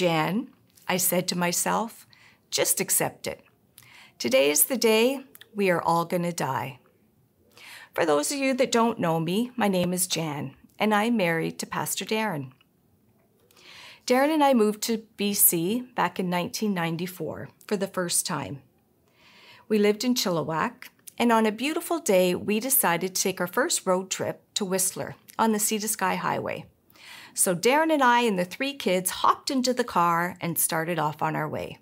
Jan, I said to myself. Just accept it. Today is the day we are all going to die. For those of you that don't know me, my name is Jan, and I'm married to Pastor Darren. Darren and I moved to BC back in 1994 for the first time. We lived in Chilliwack, and on a beautiful day, we decided to take our first road trip to Whistler on the Sea to Sky Highway. So Darren and I and the three kids hopped into the car and started off on our way.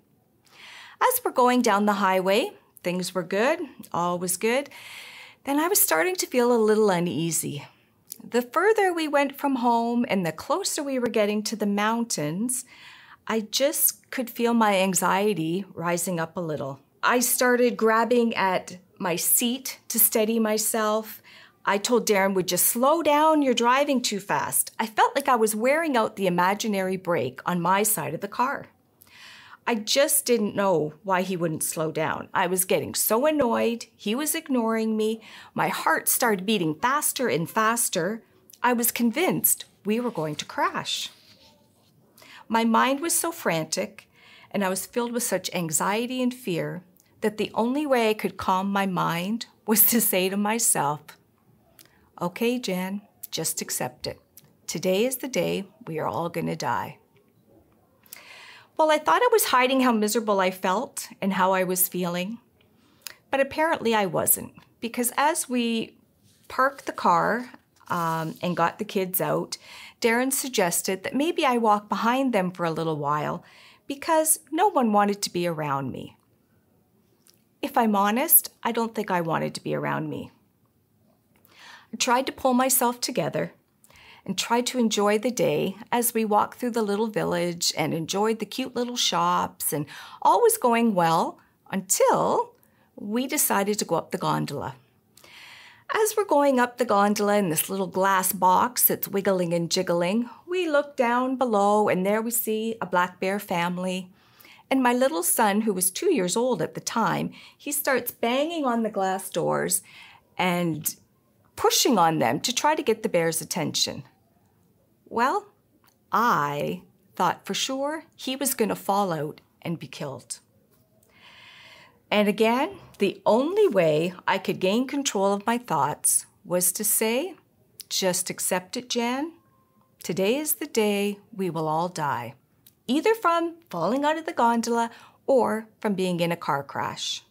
As we're going down the highway, things were good, all was good. Then I was starting to feel a little uneasy. The further we went from home and the closer we were getting to the mountains, I just could feel my anxiety rising up a little. I started grabbing at my seat to steady myself. I told Darren, would just slow down, you're driving too fast. I felt like I was wearing out the imaginary brake on my side of the car. I just didn't know why he wouldn't slow down. I was getting so annoyed. He was ignoring me. My heart started beating faster and faster. I was convinced we were going to crash. My mind was so frantic, and I was filled with such anxiety and fear that the only way I could calm my mind was to say to myself, Okay, Jan, just accept it. Today is the day we are all going to die. Well, I thought I was hiding how miserable I felt and how I was feeling, but apparently I wasn't, because as we parked the car um, and got the kids out, Darren suggested that maybe I walk behind them for a little while because no one wanted to be around me. If I'm honest, I don't think I wanted to be around me. Tried to pull myself together and tried to enjoy the day as we walked through the little village and enjoyed the cute little shops, and all was going well until we decided to go up the gondola. As we're going up the gondola in this little glass box that's wiggling and jiggling, we look down below and there we see a black bear family. And my little son, who was two years old at the time, he starts banging on the glass doors and pushing on them to try to get the bear's attention. Well, I thought for sure he was going to fall out and be killed. And again, the only way I could gain control of my thoughts was to say, just accept it, Jan. Today is the day we will all die, either from falling out of the gondola or from being in a car crash.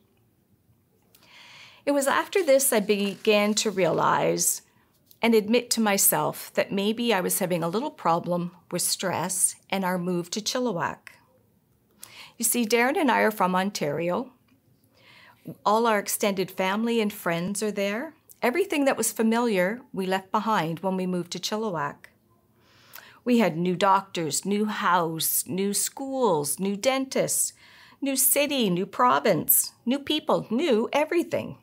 It was after this I began to realize and admit to myself that maybe I was having a little problem with stress and our move to Chilliwack. You see, Darren and I are from Ontario. All our extended family and friends are there. Everything that was familiar, we left behind when we moved to Chilliwack. We had new doctors, new house, new schools, new dentists, new city, new province, new people, new everything.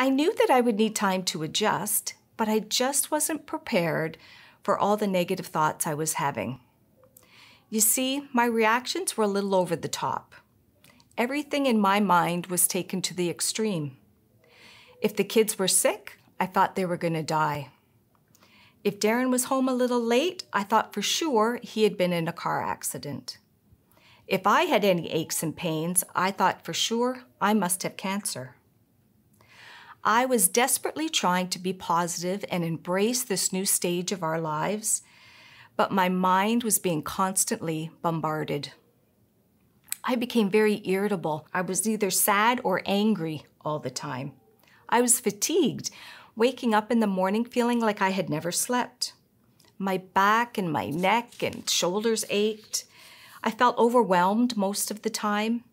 I knew that I would need time to adjust, but I just wasn't prepared for all the negative thoughts I was having. You see, my reactions were a little over the top. Everything in my mind was taken to the extreme. If the kids were sick, I thought they were going to die. If Darren was home a little late, I thought for sure he had been in a car accident. If I had any aches and pains, I thought for sure I must have cancer. I was desperately trying to be positive and embrace this new stage of our lives, but my mind was being constantly bombarded. I became very irritable. I was either sad or angry all the time. I was fatigued, waking up in the morning feeling like I had never slept. My back and my neck and shoulders ached. I felt overwhelmed most of the time,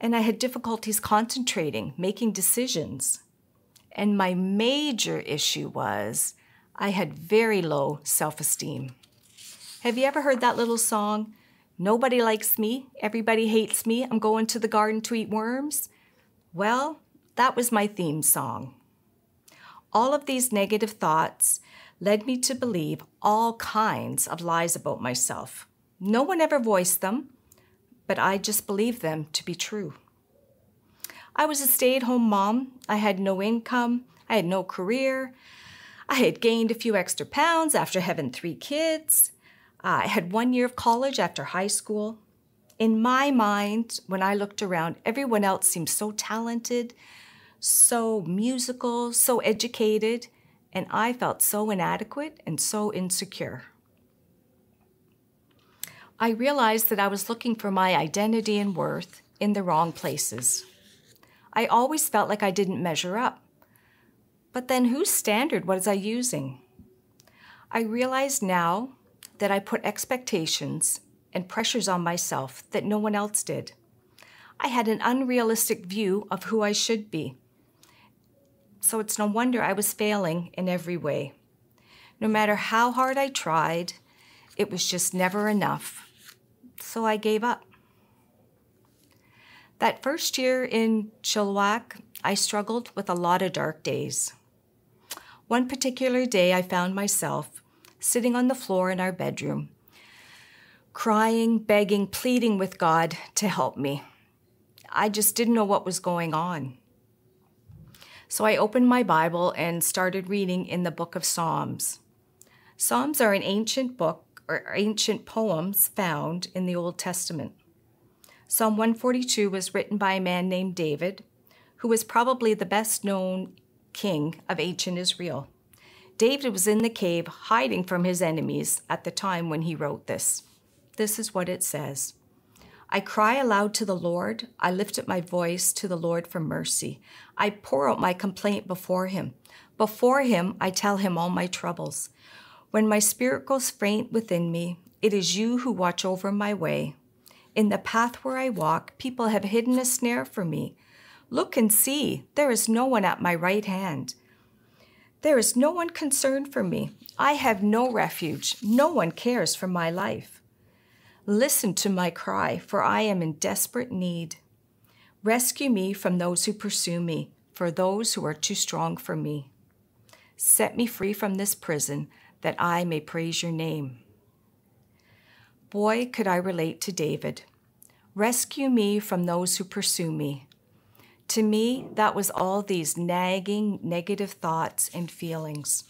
and I had difficulties concentrating, making decisions. And my major issue was I had very low self esteem. Have you ever heard that little song? Nobody likes me, everybody hates me, I'm going to the garden to eat worms? Well, that was my theme song. All of these negative thoughts led me to believe all kinds of lies about myself. No one ever voiced them, but I just believed them to be true. I was a stay at home mom. I had no income, I had no career. I had gained a few extra pounds after having three kids. I had one year of college after high school. In my mind, when I looked around, everyone else seemed so talented, so musical, so educated, and I felt so inadequate and so insecure. I realized that I was looking for my identity and worth in the wrong places. I always felt like I didn't measure up. But then whose standard was I using? I realize now that I put expectations and pressures on myself that no one else did. I had an unrealistic view of who I should be. So it's no wonder I was failing in every way. No matter how hard I tried, it was just never enough. So I gave up. That first year in Chilliwack, I struggled with a lot of dark days. One particular day, I found myself sitting on the floor in our bedroom, crying, begging, pleading with God to help me. I just didn't know what was going on. So I opened my Bible and started reading in the book of Psalms. Psalms are an ancient book or ancient poems found in the Old Testament. Psalm 142 was written by a man named David, who was probably the best known king of ancient Israel. David was in the cave hiding from his enemies at the time when he wrote this. This is what it says I cry aloud to the Lord. I lift up my voice to the Lord for mercy. I pour out my complaint before him. Before him, I tell him all my troubles. When my spirit goes faint within me, it is you who watch over my way. In the path where I walk, people have hidden a snare for me. Look and see, there is no one at my right hand. There is no one concerned for me. I have no refuge. No one cares for my life. Listen to my cry, for I am in desperate need. Rescue me from those who pursue me, for those who are too strong for me. Set me free from this prison, that I may praise your name. Boy, could I relate to David. Rescue me from those who pursue me. To me, that was all these nagging, negative thoughts and feelings.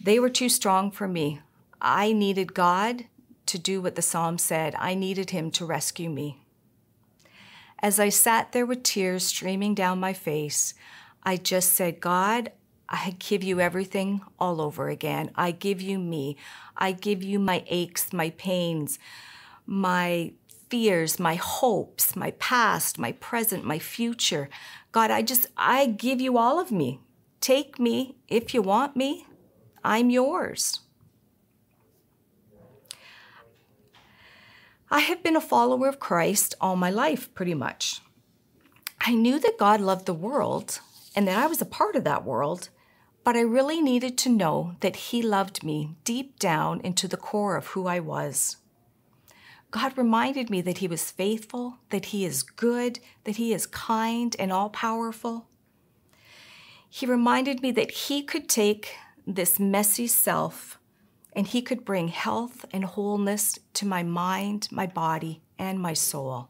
They were too strong for me. I needed God to do what the psalm said. I needed Him to rescue me. As I sat there with tears streaming down my face, I just said, God, I give you everything all over again. I give you me. I give you my aches, my pains, my fears, my hopes, my past, my present, my future. God, I just, I give you all of me. Take me if you want me. I'm yours. I have been a follower of Christ all my life, pretty much. I knew that God loved the world and that I was a part of that world, but I really needed to know that He loved me deep down into the core of who I was. God reminded me that He was faithful, that He is good, that He is kind and all powerful. He reminded me that He could take this messy self and He could bring health and wholeness to my mind, my body, and my soul.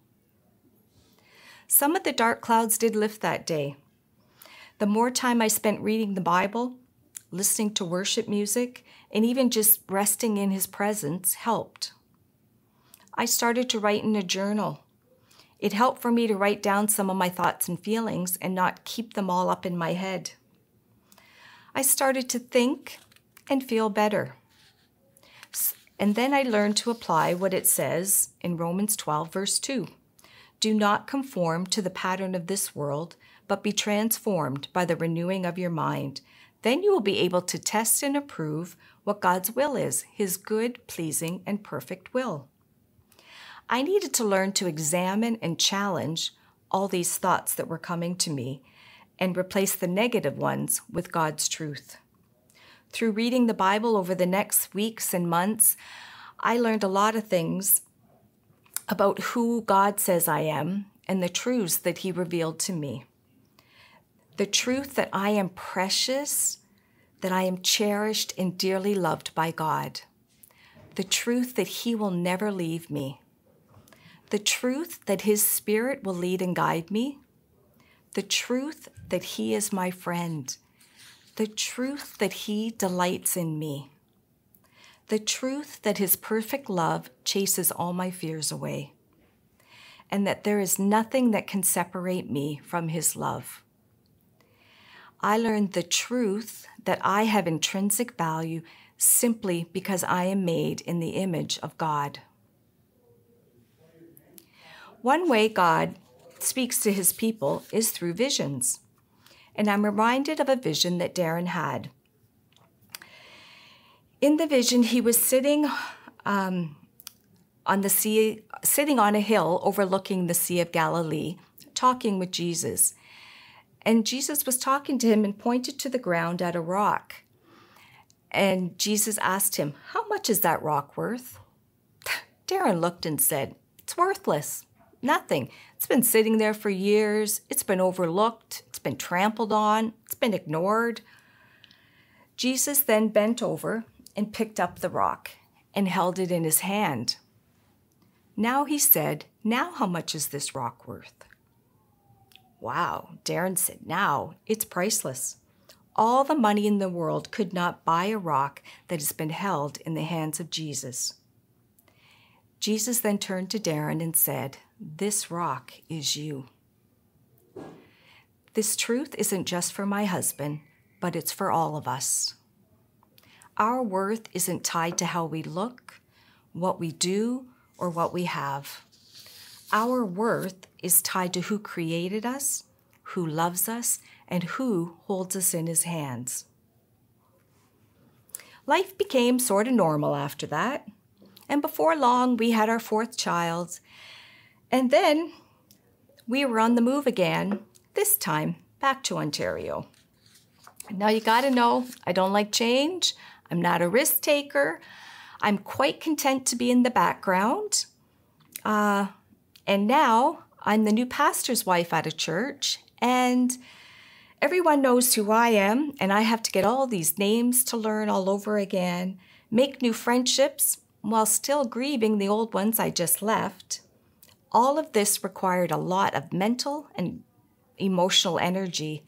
Some of the dark clouds did lift that day. The more time I spent reading the Bible, listening to worship music, and even just resting in His presence helped. I started to write in a journal. It helped for me to write down some of my thoughts and feelings and not keep them all up in my head. I started to think and feel better. And then I learned to apply what it says in Romans 12, verse 2 Do not conform to the pattern of this world, but be transformed by the renewing of your mind. Then you will be able to test and approve what God's will is, his good, pleasing, and perfect will. I needed to learn to examine and challenge all these thoughts that were coming to me and replace the negative ones with God's truth. Through reading the Bible over the next weeks and months, I learned a lot of things about who God says I am and the truths that He revealed to me. The truth that I am precious, that I am cherished and dearly loved by God. The truth that He will never leave me. The truth that His Spirit will lead and guide me, the truth that He is my friend, the truth that He delights in me, the truth that His perfect love chases all my fears away, and that there is nothing that can separate me from His love. I learned the truth that I have intrinsic value simply because I am made in the image of God. One way God speaks to his people is through visions. And I'm reminded of a vision that Darren had. In the vision, he was sitting um, on the sea, sitting on a hill overlooking the Sea of Galilee, talking with Jesus. And Jesus was talking to him and pointed to the ground at a rock. And Jesus asked him, How much is that rock worth? Darren looked and said, It's worthless. Nothing. It's been sitting there for years. It's been overlooked. It's been trampled on. It's been ignored. Jesus then bent over and picked up the rock and held it in his hand. Now he said, Now how much is this rock worth? Wow, Darren said, Now it's priceless. All the money in the world could not buy a rock that has been held in the hands of Jesus. Jesus then turned to Darren and said, This rock is you. This truth isn't just for my husband, but it's for all of us. Our worth isn't tied to how we look, what we do, or what we have. Our worth is tied to who created us, who loves us, and who holds us in his hands. Life became sort of normal after that. And before long, we had our fourth child. And then we were on the move again, this time back to Ontario. Now, you got to know, I don't like change. I'm not a risk taker. I'm quite content to be in the background. Uh, and now I'm the new pastor's wife at a church, and everyone knows who I am, and I have to get all these names to learn all over again, make new friendships, while still grieving the old ones I just left. All of this required a lot of mental and emotional energy,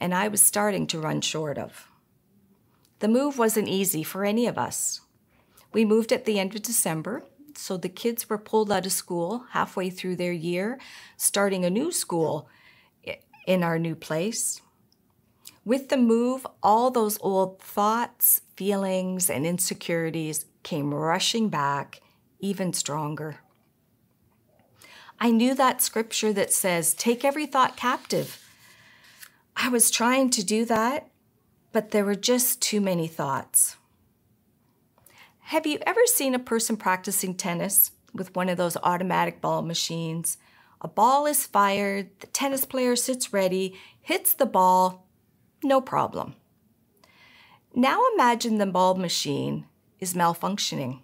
and I was starting to run short of. The move wasn't easy for any of us. We moved at the end of December, so the kids were pulled out of school halfway through their year, starting a new school in our new place. With the move, all those old thoughts, feelings, and insecurities came rushing back even stronger. I knew that scripture that says, Take every thought captive. I was trying to do that, but there were just too many thoughts. Have you ever seen a person practicing tennis with one of those automatic ball machines? A ball is fired, the tennis player sits ready, hits the ball, no problem. Now imagine the ball machine is malfunctioning.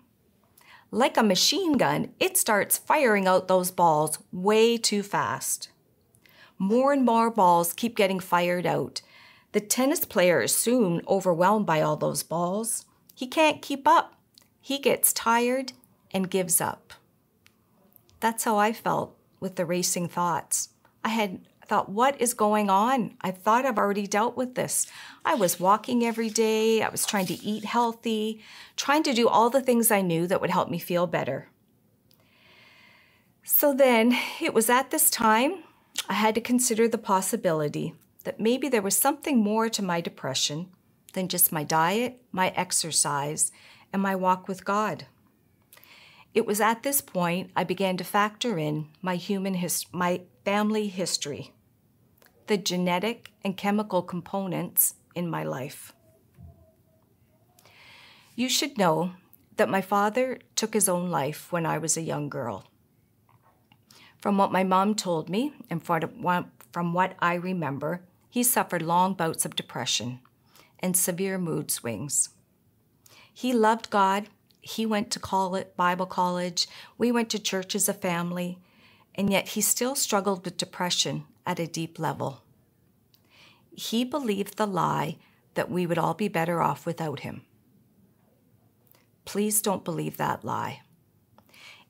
Like a machine gun, it starts firing out those balls way too fast. More and more balls keep getting fired out. The tennis player is soon overwhelmed by all those balls. He can't keep up. He gets tired and gives up. That's how I felt with the racing thoughts. I had thought, what is going on? I thought I've already dealt with this. I was walking every day, I was trying to eat healthy, trying to do all the things I knew that would help me feel better. So then it was at this time I had to consider the possibility that maybe there was something more to my depression than just my diet, my exercise, and my walk with God. It was at this point I began to factor in my human his- my family history the genetic and chemical components in my life. You should know that my father took his own life when I was a young girl. From what my mom told me and from what I remember, he suffered long bouts of depression and severe mood swings. He loved God. He went to college, Bible college. We went to church as a family, and yet he still struggled with depression at a deep level. He believed the lie that we would all be better off without him. Please don't believe that lie.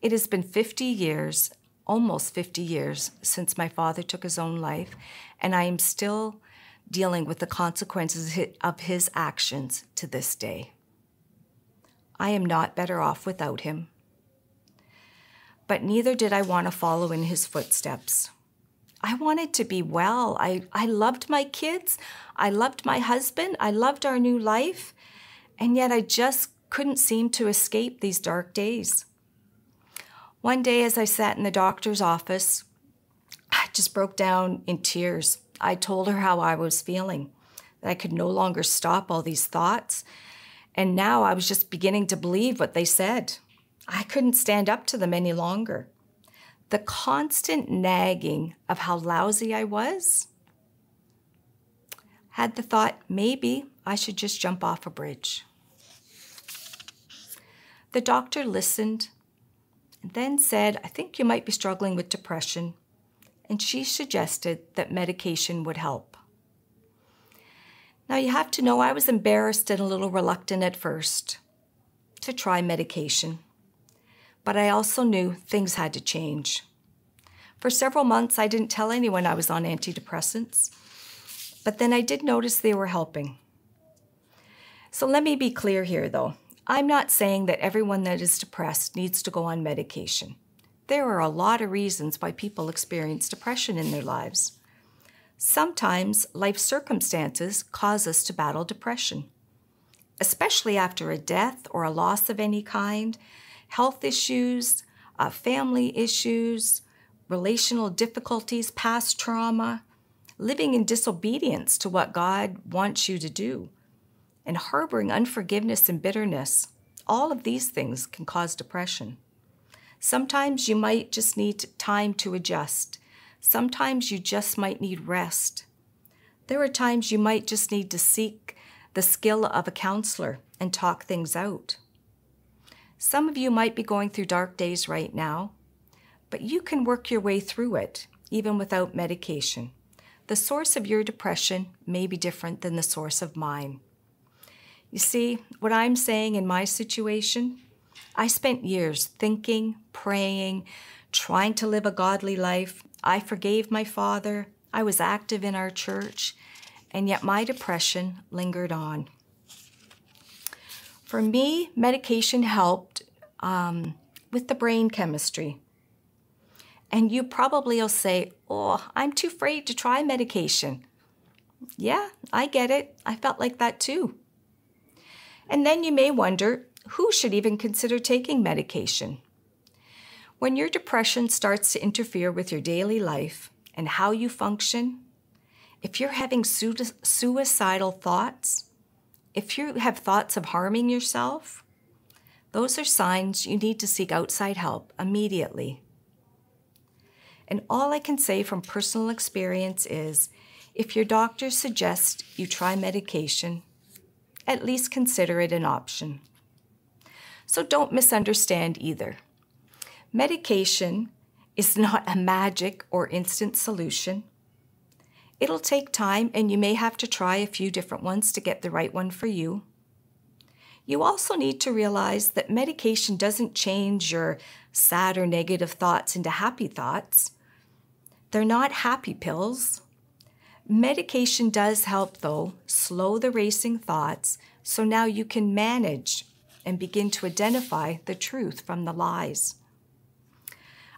It has been 50 years, almost 50 years, since my father took his own life, and I am still dealing with the consequences of his actions to this day. I am not better off without him. But neither did I want to follow in his footsteps. I wanted to be well. I, I loved my kids. I loved my husband. I loved our new life. And yet I just couldn't seem to escape these dark days. One day, as I sat in the doctor's office, I just broke down in tears. I told her how I was feeling, that I could no longer stop all these thoughts. And now I was just beginning to believe what they said. I couldn't stand up to them any longer. The constant nagging of how lousy I was had the thought maybe I should just jump off a bridge. The doctor listened and then said, I think you might be struggling with depression, and she suggested that medication would help. Now, you have to know I was embarrassed and a little reluctant at first to try medication, but I also knew things had to change. For several months, I didn't tell anyone I was on antidepressants, but then I did notice they were helping. So let me be clear here, though. I'm not saying that everyone that is depressed needs to go on medication. There are a lot of reasons why people experience depression in their lives. Sometimes life circumstances cause us to battle depression, especially after a death or a loss of any kind, health issues, uh, family issues, relational difficulties, past trauma, living in disobedience to what God wants you to do and harboring unforgiveness and bitterness, all of these things can cause depression. Sometimes you might just need time to adjust. Sometimes you just might need rest. There are times you might just need to seek the skill of a counselor and talk things out. Some of you might be going through dark days right now, but you can work your way through it, even without medication. The source of your depression may be different than the source of mine. You see, what I'm saying in my situation, I spent years thinking, praying, trying to live a godly life. I forgave my father. I was active in our church, and yet my depression lingered on. For me, medication helped um, with the brain chemistry. And you probably will say, Oh, I'm too afraid to try medication. Yeah, I get it. I felt like that too. And then you may wonder who should even consider taking medication? When your depression starts to interfere with your daily life and how you function, if you're having suicidal thoughts, if you have thoughts of harming yourself, those are signs you need to seek outside help immediately. And all I can say from personal experience is if your doctor suggests you try medication, at least consider it an option. So don't misunderstand either. Medication is not a magic or instant solution. It'll take time, and you may have to try a few different ones to get the right one for you. You also need to realize that medication doesn't change your sad or negative thoughts into happy thoughts. They're not happy pills. Medication does help, though, slow the racing thoughts so now you can manage and begin to identify the truth from the lies.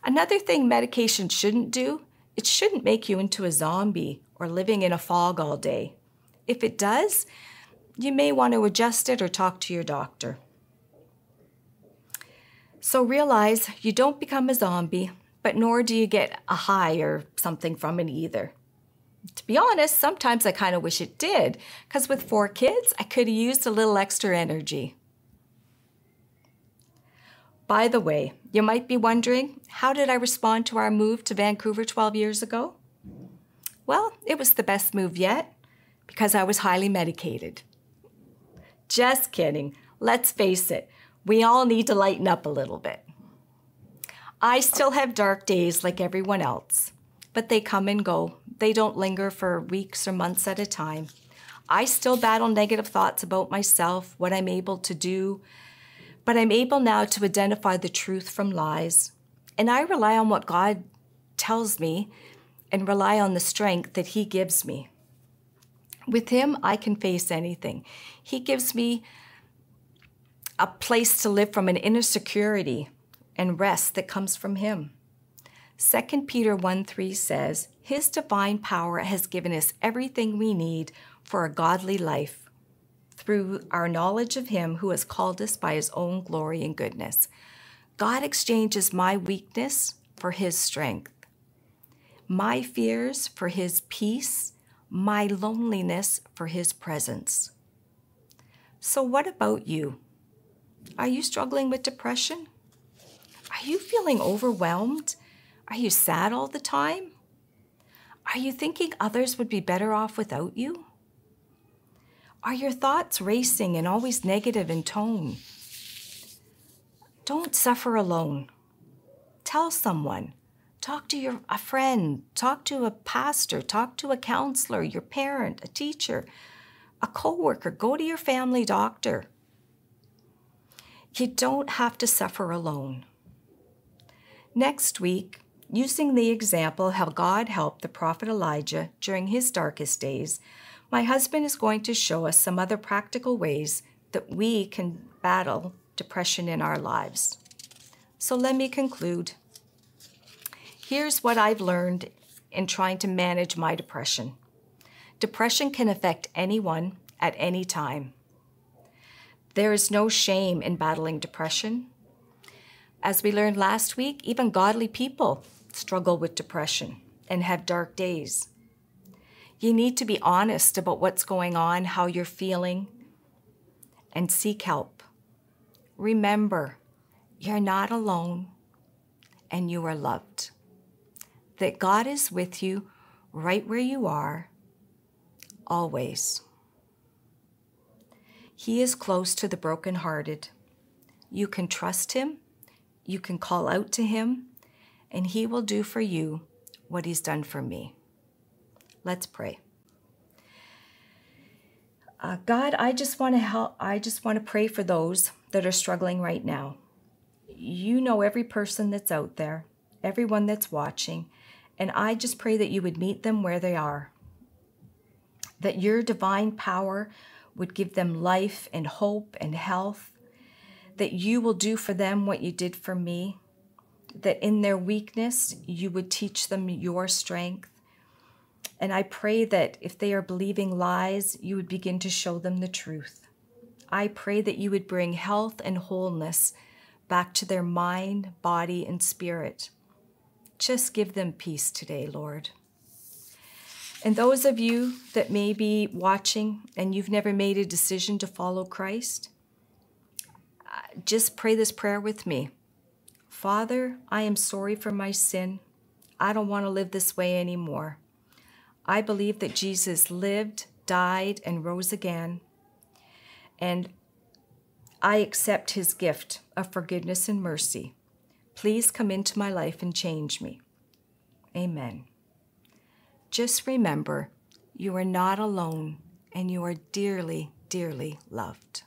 Another thing medication shouldn't do, it shouldn't make you into a zombie or living in a fog all day. If it does, you may want to adjust it or talk to your doctor. So realize you don't become a zombie, but nor do you get a high or something from it either to be honest, sometimes I kind of wish it did, because with four kids, I could have used a little extra energy. By the way, you might be wondering how did I respond to our move to Vancouver 12 years ago? Well, it was the best move yet because I was highly medicated. Just kidding. Let's face it, we all need to lighten up a little bit. I still have dark days like everyone else, but they come and go they don't linger for weeks or months at a time. I still battle negative thoughts about myself, what I'm able to do, but I'm able now to identify the truth from lies. And I rely on what God tells me and rely on the strength that He gives me. With Him, I can face anything. He gives me a place to live from an inner security and rest that comes from Him. 2 Peter 1 3 says, His divine power has given us everything we need for a godly life through our knowledge of Him who has called us by His own glory and goodness. God exchanges my weakness for His strength, my fears for His peace, my loneliness for His presence. So, what about you? Are you struggling with depression? Are you feeling overwhelmed? Are you sad all the time? Are you thinking others would be better off without you? Are your thoughts racing and always negative in tone? Don't suffer alone. Tell someone. Talk to your, a friend. Talk to a pastor. Talk to a counselor, your parent, a teacher, a coworker. Go to your family doctor. You don't have to suffer alone. Next week, using the example how God helped the prophet Elijah during his darkest days, my husband is going to show us some other practical ways that we can battle depression in our lives. So let me conclude. Here's what I've learned in trying to manage my depression depression can affect anyone at any time. There is no shame in battling depression. As we learned last week, even godly people struggle with depression and have dark days. You need to be honest about what's going on, how you're feeling, and seek help. Remember, you're not alone and you are loved. That God is with you right where you are, always. He is close to the brokenhearted. You can trust Him you can call out to Him, and He will do for you what He's done for me. Let's pray. Uh, God, I just want to help. I just want to pray for those that are struggling right now. You know every person that's out there, everyone that's watching, and I just pray that you would meet them where they are. That your divine power would give them life and hope and health that you will do for them what you did for me, that in their weakness, you would teach them your strength. And I pray that if they are believing lies, you would begin to show them the truth. I pray that you would bring health and wholeness back to their mind, body, and spirit. Just give them peace today, Lord. And those of you that may be watching and you've never made a decision to follow Christ, uh, just pray this prayer with me. Father, I am sorry for my sin. I don't want to live this way anymore. I believe that Jesus lived, died, and rose again. And I accept his gift of forgiveness and mercy. Please come into my life and change me. Amen. Just remember, you are not alone and you are dearly, dearly loved.